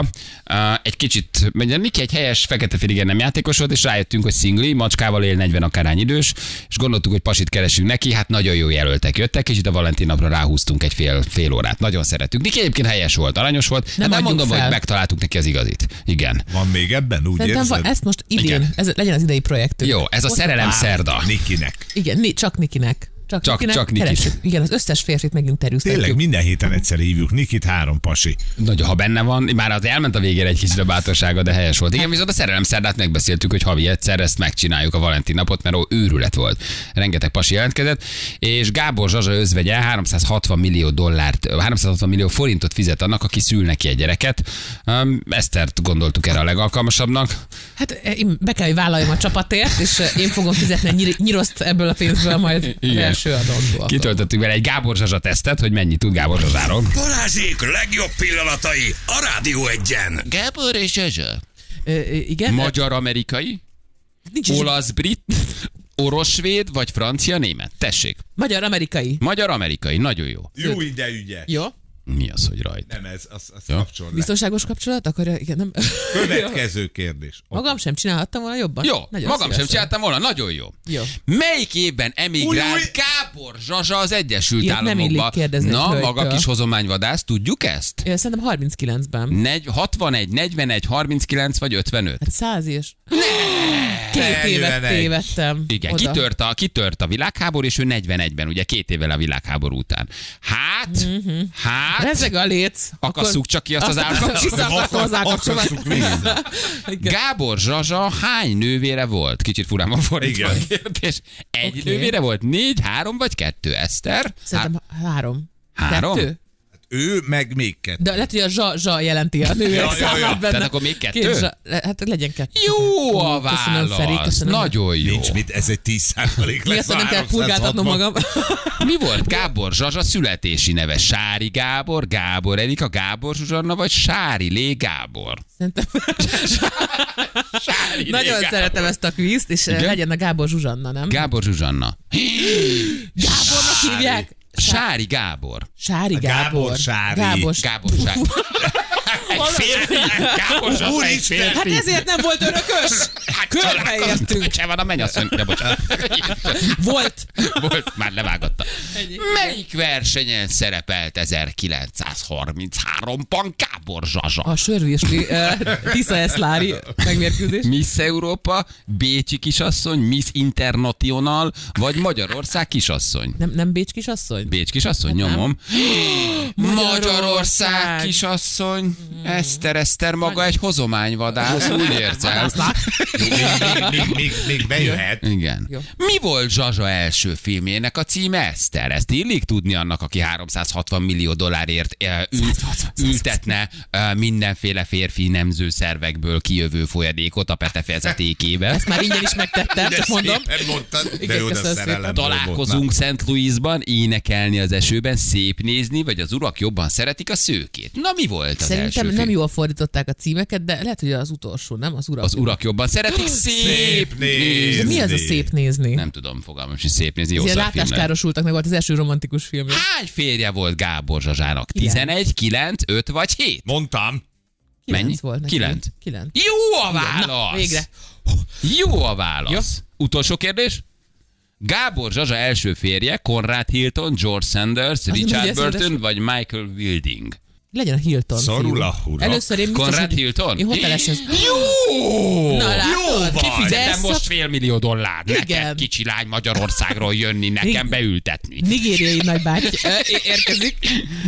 A: Uh, egy kicsit, ugye Niki egy helyes, fekete filigen nem játékos volt, és rájöttünk, hogy szingli, macskával él 40 akárhány idős, és gondoltuk, hogy pasit keresünk neki, hát nagyon jó jelöltek jöttek, és itt a Valentin napra ráhúztunk egy fél, fél órát. Nagyon szeretünk. Niki egyébként helyes volt, aranyos volt. Nem, hát nem mondom,
B: fel.
A: hogy megtaláltuk neki az igazit. Igen.
C: Van még ebben, úgy
B: szerintem
C: érzed?
B: van, ezt most idén,
A: Igen.
B: ez legyen az idei projektünk.
A: Jó, ez a szerelem szerda.
C: Nikinek.
B: Igen, csak Nikinek. Csak,
A: Csak-
B: Nikinek
A: csak Nikit.
B: Igen, az összes férfit megint terjesztettük.
C: Tényleg minden héten egyszer hívjuk Nikit, három pasi.
A: Nagy, ha benne van, már az elment a végére egy kicsit a bátorsága, de helyes volt. Igen, viszont a szerelem szerdát megbeszéltük, hogy havi egyszer ezt megcsináljuk a Valentin napot, mert ó, őrület volt. Rengeteg pasi jelentkezett, és Gábor Zsazsa özvegye 360 millió dollárt, 360 millió forintot fizet annak, aki szül neki egy gyereket. Um, Esztert gondoltuk erre a legalkalmasabbnak.
B: Hát eh, én be kell, hogy vállaljam a csapatért, és eh, én fogom fizetni a nyir- nyiroszt ebből a pénzből majd
A: Igen.
B: Első adónkból.
A: Kitöltöttük vele egy Gábor Zsazsa tesztet, hogy mennyit tud Gábor Zsazsáról.
F: Balázsék legjobb pillanatai a Rádió egyen.
A: Gábor és Zsazsa.
B: Ö, Igen?
A: Magyar-amerikai,
B: Nincs
A: olasz-brit, orosz-svéd vagy francia-német? Tessék.
B: Magyar-amerikai.
A: Magyar-amerikai, nagyon jó.
C: Jó ide ügye.
B: Jó.
A: Mi az, hogy rajta?
C: Nem ez, az, az
A: Ja.
C: kapcsol le.
B: Biztonságos kapcsolat? Akkor eh, igen, nem.
C: Következő [laughs] kérdés.
B: Magam sem csinálhattam volna jobban?
A: Jó,
B: Nagyon
A: magam sem
B: szívesen.
A: csináltam volna, nagyon jó.
B: Jó.
A: Melyik évben emigrált
C: új.
A: Gábor Zsazsa az Egyesült
B: Ilyet nem
A: Államokba?
B: illik kérdezni egy
A: Na,
B: hölgytől.
A: maga kis hozományvadász, tudjuk ezt?
B: Én szerintem 39-ben.
A: Negy, 61, 41, 39 vagy 55?
B: Hát száz és... Két évet
C: 41.
B: tévedtem.
A: Igen,
B: oda.
A: kitört a, kitört a világháború, és ő 41-ben, ugye két évvel a világháború után. Hát, hát,
B: Rezeg a léc.
A: Akasszuk csak ki azt az. [laughs]
B: Igen.
A: Gábor Zsazsa hány nővére volt? Kicsit furán van fordítva a
C: Igen.
A: kérdés. Egy
B: Oké.
A: nővére volt? Négy, három vagy kettő? Eszter?
B: Szerintem három.
A: Három?
B: Kettő?
C: Ő meg még kettő.
B: De lehet, hogy a zsa, zsa jelenti a nővérek
C: Ja, ja, ja.
B: számát benne.
A: Tehát akkor még kettő?
B: Két zsa, le- hát legyen kettő.
A: Jó a
B: Köszönöm, Feri,
A: válasz.
B: köszönöm.
A: Nagyon jó.
C: Nincs mit, ez egy 10 százalék lesz.
B: azt nem kell
C: 360.
B: purgáltatnom magam.
A: Mi volt Gábor Zsazsa születési neve? Sári Gábor, Gábor Erika, Gábor Zsuzsanna, vagy Sári Lé Gábor?
B: Szerintem
A: Sári Lé
B: nagyon
A: Gábor.
B: szeretem ezt a kvízt, és
A: Igen?
B: Igen? legyen a Gábor Zsuzsanna, nem?
A: Gábor Zsuzsanna.
B: Gábornak hívják?
A: Sári Gábor.
B: Sári
C: Gábor
B: Gábor.
C: Sári.
B: Gábor
A: Gábor Sári. Egy férfi. Egy
C: Úristen!
A: férfi.
B: Hát ezért nem volt örökös.
A: Hát
B: Körbeértünk.
A: Se van a mennyasszony. De bocsánat.
B: Volt.
A: Volt, már levágatta. Melyik versenyen szerepelt 1933-ban Gábor Zsazsa?
B: A sörvésli uh, Tisza Eszlári megmérkőzés.
A: Miss Európa, Bécsi kisasszony, Miss International, vagy Magyarország kisasszony?
B: Nem, nem Bécs kisasszony?
A: Bécs kisasszony,
B: Hát nem.
A: nyomom. [gasps] Magyarország
B: Magyarország.
A: kisasszony. Eszter, Eszter maga egy hozományvadász, úgy érzem.
C: Még, még, még, még, bejöhet.
A: Igen.
B: Jó.
A: Mi volt Zsazsa első filmjének a címe Eszter? Ezt illik tudni annak, aki 360 millió dollárért eh, ül, ültetne eh, mindenféle férfi nemző szervekből kijövő folyadékot a petefezetékébe.
B: Ezt már ingyen is megtettem, csak mondom.
C: Szépen mondtad, de
B: Igen,
C: szerelem.
A: Találkozunk Szent Louisban, énekelni az esőben, szép nézni, vagy az urak jobban szeretik a szőkét. Na mi volt az
B: Szerintem
A: első
B: nem
A: film?
B: jól fordították a címeket, de lehet, hogy az utolsó, nem? Az urak.
A: Az urak jobban szeretik, szép,
C: Szép
A: nézni.
B: Mi ez a szép nézni?
A: Nem tudom, fogalmam, hogy szép nézni, jó szar film lehet.
B: látáskárosultaknak volt az első romantikus film.
A: Hány férje volt Gábor Zsazsának?
B: Kilenc.
A: 11, 9, 5 vagy 7?
C: Mondtam.
B: Kilenc
A: Mennyi?
B: volt neki.
A: Kilenc.
B: Kilenc.
A: Jó a
B: Na,
A: válasz!
B: végre.
A: Jó a válasz. Utolsó kérdés? Gábor Zsazsa első férje, Conrad Hilton, George Sanders,
B: nem
A: Richard Burton vagy Michael Wilding?
B: Legyen a Hilton.
C: Szorul
B: fiú.
C: a urak.
B: Először én biztos,
A: Conrad
B: hogy
A: Hilton?
B: Én hoteleshez.
A: Jó!
B: Na, látod?
C: Jó.
A: Kifizetem
B: Ez
A: most fél millió dollár. Neked
B: Igen.
A: kicsi lány Magyarországról jönni, nekem beültetni.
B: Nigériai nagybáty [laughs] érkezik.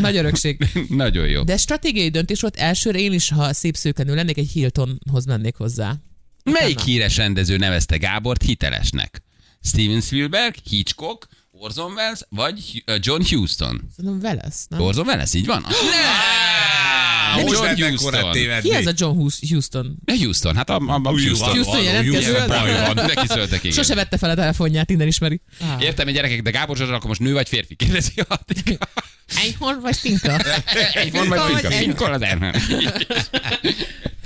B: Nagy örökség.
A: Nagyon jó.
B: De stratégiai döntés volt elsőre én is, ha szép szőkenő lennék, egy Hiltonhoz mennék hozzá.
A: Melyik
B: Utána.
A: híres rendező nevezte Gábort hitelesnek? Steven Spielberg, Hitchcock, Orson Welles vagy John Houston?
B: Szerintem Veles, nem?
A: Orson Welles, így van? Nem!
C: Hogy
A: John Houston.
B: Ki ez a John Houston?
A: Houston, hát a, a, a Houston.
B: Houston jelentkező?
A: Neki szóltak, igen.
B: Sose vette fel a telefonját, innen ismeri. Ah.
A: Értem, hogy gyerekek, de Gábor Zsazsa, akkor most nő vagy férfi? Kérdezi a Attika.
B: Einhorn vagy Finka?
A: Egy van vagy
B: Finka
A: Finka az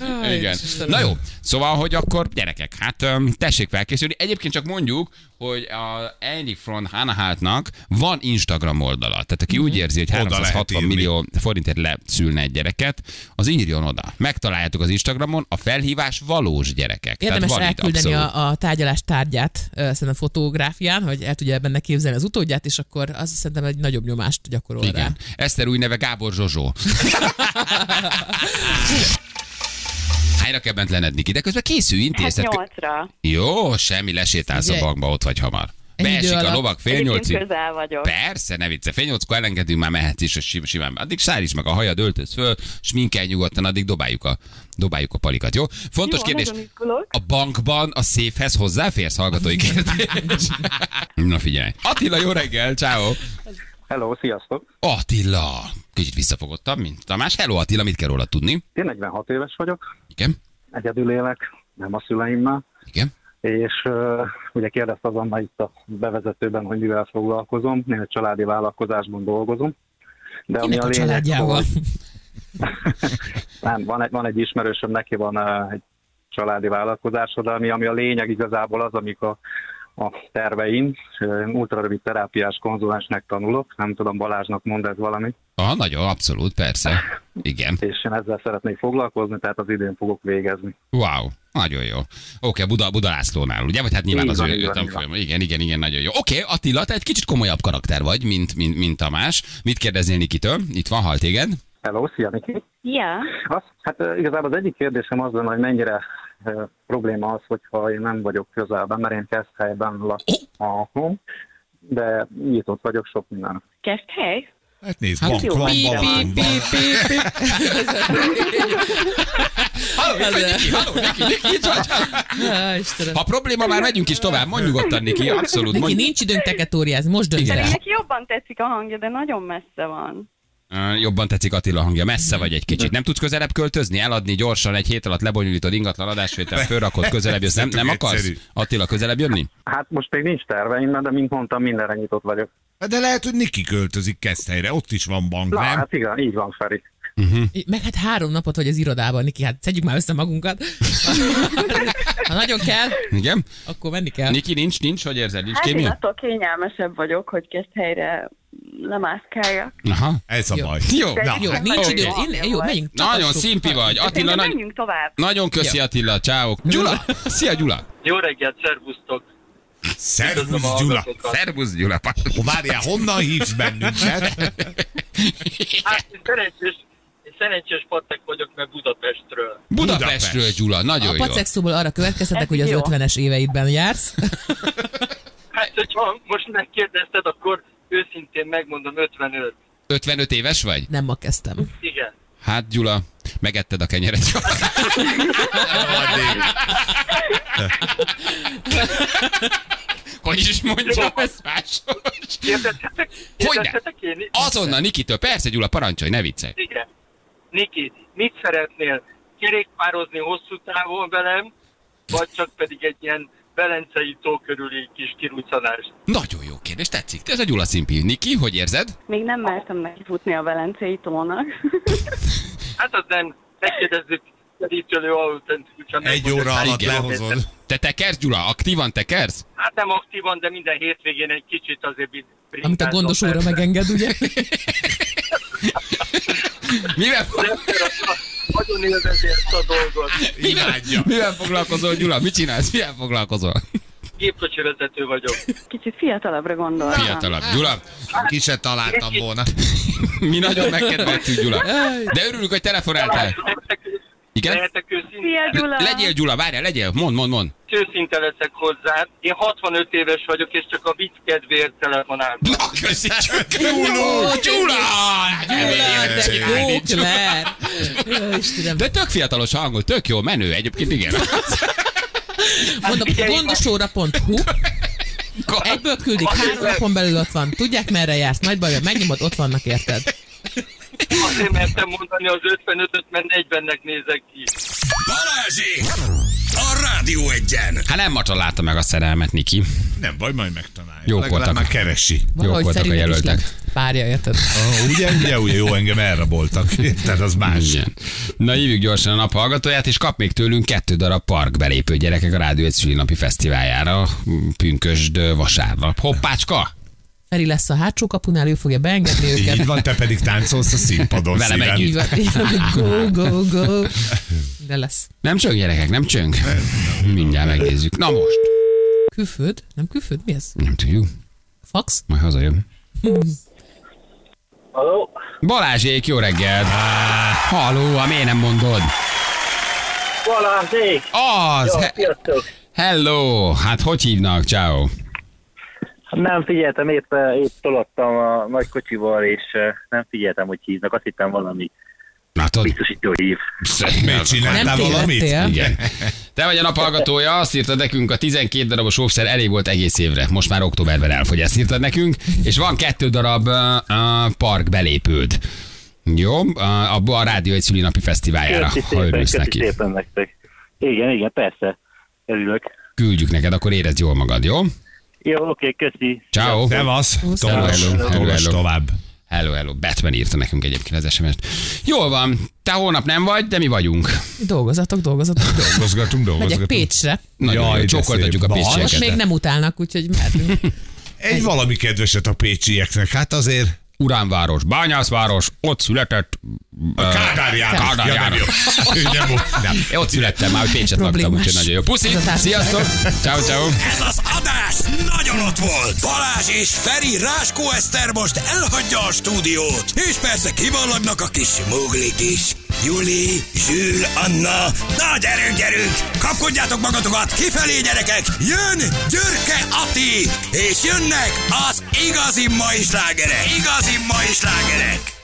A: elmen. Igen. Na jó, szóval, hogy akkor gyerekek, hát tessék felkészülni. Egyébként csak mondjuk, hogy a Andy Front Hanahaltnak van Instagram oldala. Tehát aki úgy érzi, hogy
C: Oda lehet
A: 360
C: írni.
A: millió forintért leszülne egy gyereket, az írjon oda. Megtaláljátok az Instagramon, a felhívás valós gyerekek.
B: Érdemes
A: Tehát
B: elküldeni a, a tárgyalás tárgyát szerintem fotográfián, hogy el tudja benne képzelni az utódját, és akkor az szerintem egy nagyobb nyomást gyakorol rá.
A: Igen. Eszter új neve Gábor Zsozsó. [laughs] Hányra kell bent lenned, Niki? De közben készülj,
G: Hát
A: intézted.
G: nyolcra.
A: Jó, semmi, lesétálsz a bankba, ott vagy hamar. Beesik a lovak fél nyolcig.
G: közel vagyok.
A: Persze, ne vicce. Fél nyolckor elengedünk, már mehetsz is, és sim- simán. Addig sáríts meg a hajad, öltöz föl, sminkelj nyugodtan, addig dobáljuk a, dobáljuk a palikat, jó? Fontos
G: Jó,
A: kérdés, a bankban a széfhez hozzáférsz, hallgatói kérdés? [laughs] Na figyelj. Attila, jó reggel, ciao.
H: Hello, sziasztok!
A: Attila. Kicsit visszafogottabb, mint Tamás. Hello Attila, mit kell róla tudni?
H: Én 46 éves vagyok,
A: Igen?
H: egyedül élek, nem a szüleimmel,
A: Igen?
H: és uh, ugye kérdezte az Anna itt a bevezetőben, hogy mivel foglalkozom. Én egy családi vállalkozásban dolgozom. De ami
B: Kinek a családjával? [laughs]
H: nem, van egy, van egy ismerősöm, neki van uh, egy családi vállalkozása, de ami, ami a lényeg igazából az, amik a, terveim. Ultrarövid terápiás konzulensnek tanulok, nem tudom, Balázsnak mond ez valami,
A: Ah, nagyon, abszolút, persze. Igen.
H: és én ezzel szeretnék foglalkozni, tehát az idén fogok végezni.
A: Wow, nagyon jó. Oké, okay, Buda, Buda Lászlónál, ugye? Vagy hát nyilván
H: Így
A: az ő, tanfolyam. Igen, igen, igen, nagyon jó. Oké, okay, Attila, te egy kicsit komolyabb karakter vagy, mint, mint, mint Tamás. Mit kérdeznél Nikitől? Itt van, hal téged.
H: Hello, szia Niki!
G: Ja,
H: Az, hát igazából az egyik kérdésem az lenne, hogy mennyire probléma az, hogyha én nem vagyok közelben, mert én Keszthelyben lakom, de nyitott vagyok sok minden.
G: kezd hely.
C: Hát nézd,
A: Hát
C: bank
G: jó.
C: van,
B: Pi,
C: bank
B: pi, pi.
A: Halló, itt vagy, Niki, halló, Niki, Niki, itt vagy. Ha probléma, már megyünk is tovább. Mondj nyugodtan, Niki, abszolút. Mondj.
B: nincs időnk teketóriázni, most dönts
A: Igen.
B: el.
G: Neki jobban tetszik a hangja, de nagyon messze van.
A: Jobban tetszik Attila hangja, messze vagy egy kicsit. Nem tudsz közelebb költözni, eladni gyorsan, egy hét alatt lebonyolítod ingatlan adásvétel, fölrakod, közelebb jössz. Nem, nem akarsz? Attila, közelebb jönni?
H: Hát most még nincs terveim, de mint mondtam, mindenre nyitott vagyok.
C: De lehet, hogy Niki költözik Keszthelyre, ott is van bank,
H: Na,
C: nem?
H: hát igen, így van, Feri.
B: Meg hát három napot vagy az irodában, Niki, hát szedjük már össze magunkat. [laughs] Ha nagyon kell,
A: Igen?
B: akkor menni kell.
A: Niki, nincs, nincs, hogy érzed? Nincs
G: Hát én
A: kémia?
G: attól kényelmesebb vagyok, hogy kezd helyre lemászkáljak.
A: Aha.
C: Ez a
B: Jó.
C: baj.
A: Jó.
G: De
C: Na,
B: Jó,
G: hát
B: nincs
G: nagyon
B: idő.
G: jó
B: Én, jó, menjünk.
A: Nagyon szimpi vagy. Attila, nagy...
G: menjünk tovább.
A: nagyon köszi Attila, ciao. Gyula! [laughs] Szia Gyula!
I: Jó reggelt, szervusztok!
C: Szervusz, Gyula.
A: Szervusz Gyula!
C: Várjál, honnan hívsz bennünket? [laughs]
I: Hát, szerencsés, szerencsés patek vagyok, mert Budapestről.
A: Budapestről
C: Budapest.
A: Gyula, nagyon
B: A
A: jó.
B: pacexóból arra következtetek,
G: Ez
B: hogy az
G: jó.
B: 50-es éveidben jársz.
I: Hát, hogyha most megkérdezted, akkor őszintén megmondom 55.
A: 55 éves vagy?
B: Nem ma kezdtem.
I: Igen.
A: Hát Gyula, megetted a kenyeret. [laughs] hogy is mondjam, ez? Hogyne?
I: Kérdezhetek én?
A: Azonnal Nikitől, persze Gyula, parancsolj, ne viccelj.
I: Igen. Niki, mit szeretnél? Kerékpározni hosszú távon velem, vagy csak pedig egy ilyen Velencei tó körüli kis kiruccanás?
A: Nagyon jó kérdés, tetszik. Ez a Gyula szimpi. Niki, hogy érzed?
G: Még nem mertem neki futni a Velencei tónak. [laughs]
I: Hát az nem, megkérdezzük szerítőlő autentikusán.
C: Egy óra
I: hogy
C: alatt
I: hány
C: lehozod.
A: Te tekersz, Gyula? Aktívan tekersz?
I: Hát nem aktívan, de minden hétvégén egy kicsit azért
B: Amit a gondos óra megenged, ugye? [laughs]
A: Mivel,
I: Nagyon élvezi ezt a dolgot.
C: Imádja.
A: mivel foglalkozol, Gyula? Mit csinálsz? Mivel foglalkozol?
I: Gépkocsi vezető vagyok.
G: Kicsit fiatalabbra gondoltam.
A: Fiatalabb. Gyula,
C: Ki se találtam volna.
A: mi nagyon megkedveltünk, Gyula. De örülünk, hogy telefonáltál. Igen?
I: lehetek őszinte,
G: Szia, Gyula!
A: Legyél, Gyula, várjál, legyél. Mond, mond, mond.
I: őszinte leszek hozzá. Én 65 éves vagyok, és csak a vicc kedvéért telefonáltam.
A: Na, köszi, Gyula! Gyula!
B: Claire! Jó, Istenem.
A: De tök fiatalos hangod, tök jó, menő, egyébként igen. [laughs]
B: Mondom,
I: figyelj,
B: gondosóra.hu Egyből küldik, három napon belül ott van. Tudják, merre jársz, nagy baj, megnyomod, ott vannak, érted?
I: Azért mertem mondani az 55-öt, mert 40-nek nézek ki.
F: Balázsi! A Rádió egyen!
A: Hát nem macsa látta meg a szerelmet, Niki.
C: Nem baj, majd megtalálja.
A: Jók
C: Legalább
A: voltak.
C: már keresi.
B: Valahogy
A: voltak a jelöltek.
B: Párja, érted?
C: Oh, ugye, ugye, ugye, jó, engem elraboltak. Tehát az más.
A: Igen. Na hívjuk gyorsan a naphallgatóját, és kap még tőlünk kettő darab park belépő gyerekek a Rádió egy szülinapi fesztiváljára, pünkösd vasárnap. Hoppácska!
B: Feri lesz a hátsó kapunál, ő fogja beengedni őket.
C: Így van, te pedig táncolsz a színpadon
A: Velem
C: szíven.
A: együtt.
B: Így van, így van, go, go, go. De lesz.
A: Nem csöng, gyerekek, nem csöng. Mindjárt megnézzük. Na most.
B: Külföld? Nem külföld? Mi ez?
A: Nem tudjuk.
B: Fax?
A: Majd hazajön.
I: Halló?
A: Balázsék, jó reggelt! Halló, a miért nem mondod?
I: Balázsék!
A: Az! He-
I: sziasztok!
A: Hello! Hát hogy hívnak? Ciao.
J: Nem figyeltem, épp, épp tolottam a nagy kocsival, és eh, nem figyeltem, hogy hívnak. Azt hittem valami
A: Látod?
J: biztosító hív.
C: Miért csináltál
B: Nem
C: valamit?
A: Igen. Te vagy a naphallgatója, azt írtad nekünk, a 12 darabos óvszer elég volt egész évre. Most már októberben elfogy, ezt írtad nekünk. És van kettő darab uh, park belépőd. Jó, uh, a, a Rádió egy szülinapi fesztiváljára,
J: Köszi
A: ha
J: szépen,
A: örülsz neki.
J: szépen nektek. Igen, igen, persze. Örülök.
A: Küldjük neked, akkor érezd jól magad, jó?
J: Jó, oké, köszi.
A: Ciao.
C: Szevasz, Tolos
A: hello.
C: tovább.
A: Hello, hello. Batman írta nekünk egyébként az SMS-t. Jól van, te holnap nem vagy, de mi vagyunk.
B: Dolgozatok, dolgozatok.
C: Dolgozgatunk,
B: Megyek
C: dolgozgatunk.
B: Pécsre.
A: Nagyon
C: Jaj,
A: jó,
C: de
A: csókoltatjuk a.
C: Van.
B: Most
A: pécsieket.
B: még nem utálnak, úgyhogy mehetünk.
C: Egy valami kedveset a pécsieknek, hát azért
A: Uránváros, Bányászváros, ott született.
C: a Kádár János.
A: Kádár
C: Ja,
A: János. [laughs]
C: nem. Nem.
A: Ott születtem, már hogy Pécset laktam, úgyhogy nagyon jó. Puszi, sziasztok! Ciao, ciao!
F: Ez az adás nagyon ott volt. Balázs és Feri Ráskó Eszter most elhagyja a stúdiót. És persze kivallagnak a kis muglik is. Juli, Zsül, Anna, na gyerünk, gyerünk! Kapkodjátok magatokat, kifelé gyerekek! Jön Györke Ati! És jönnek az igazi mai slágerek! Igazi mai slágerek!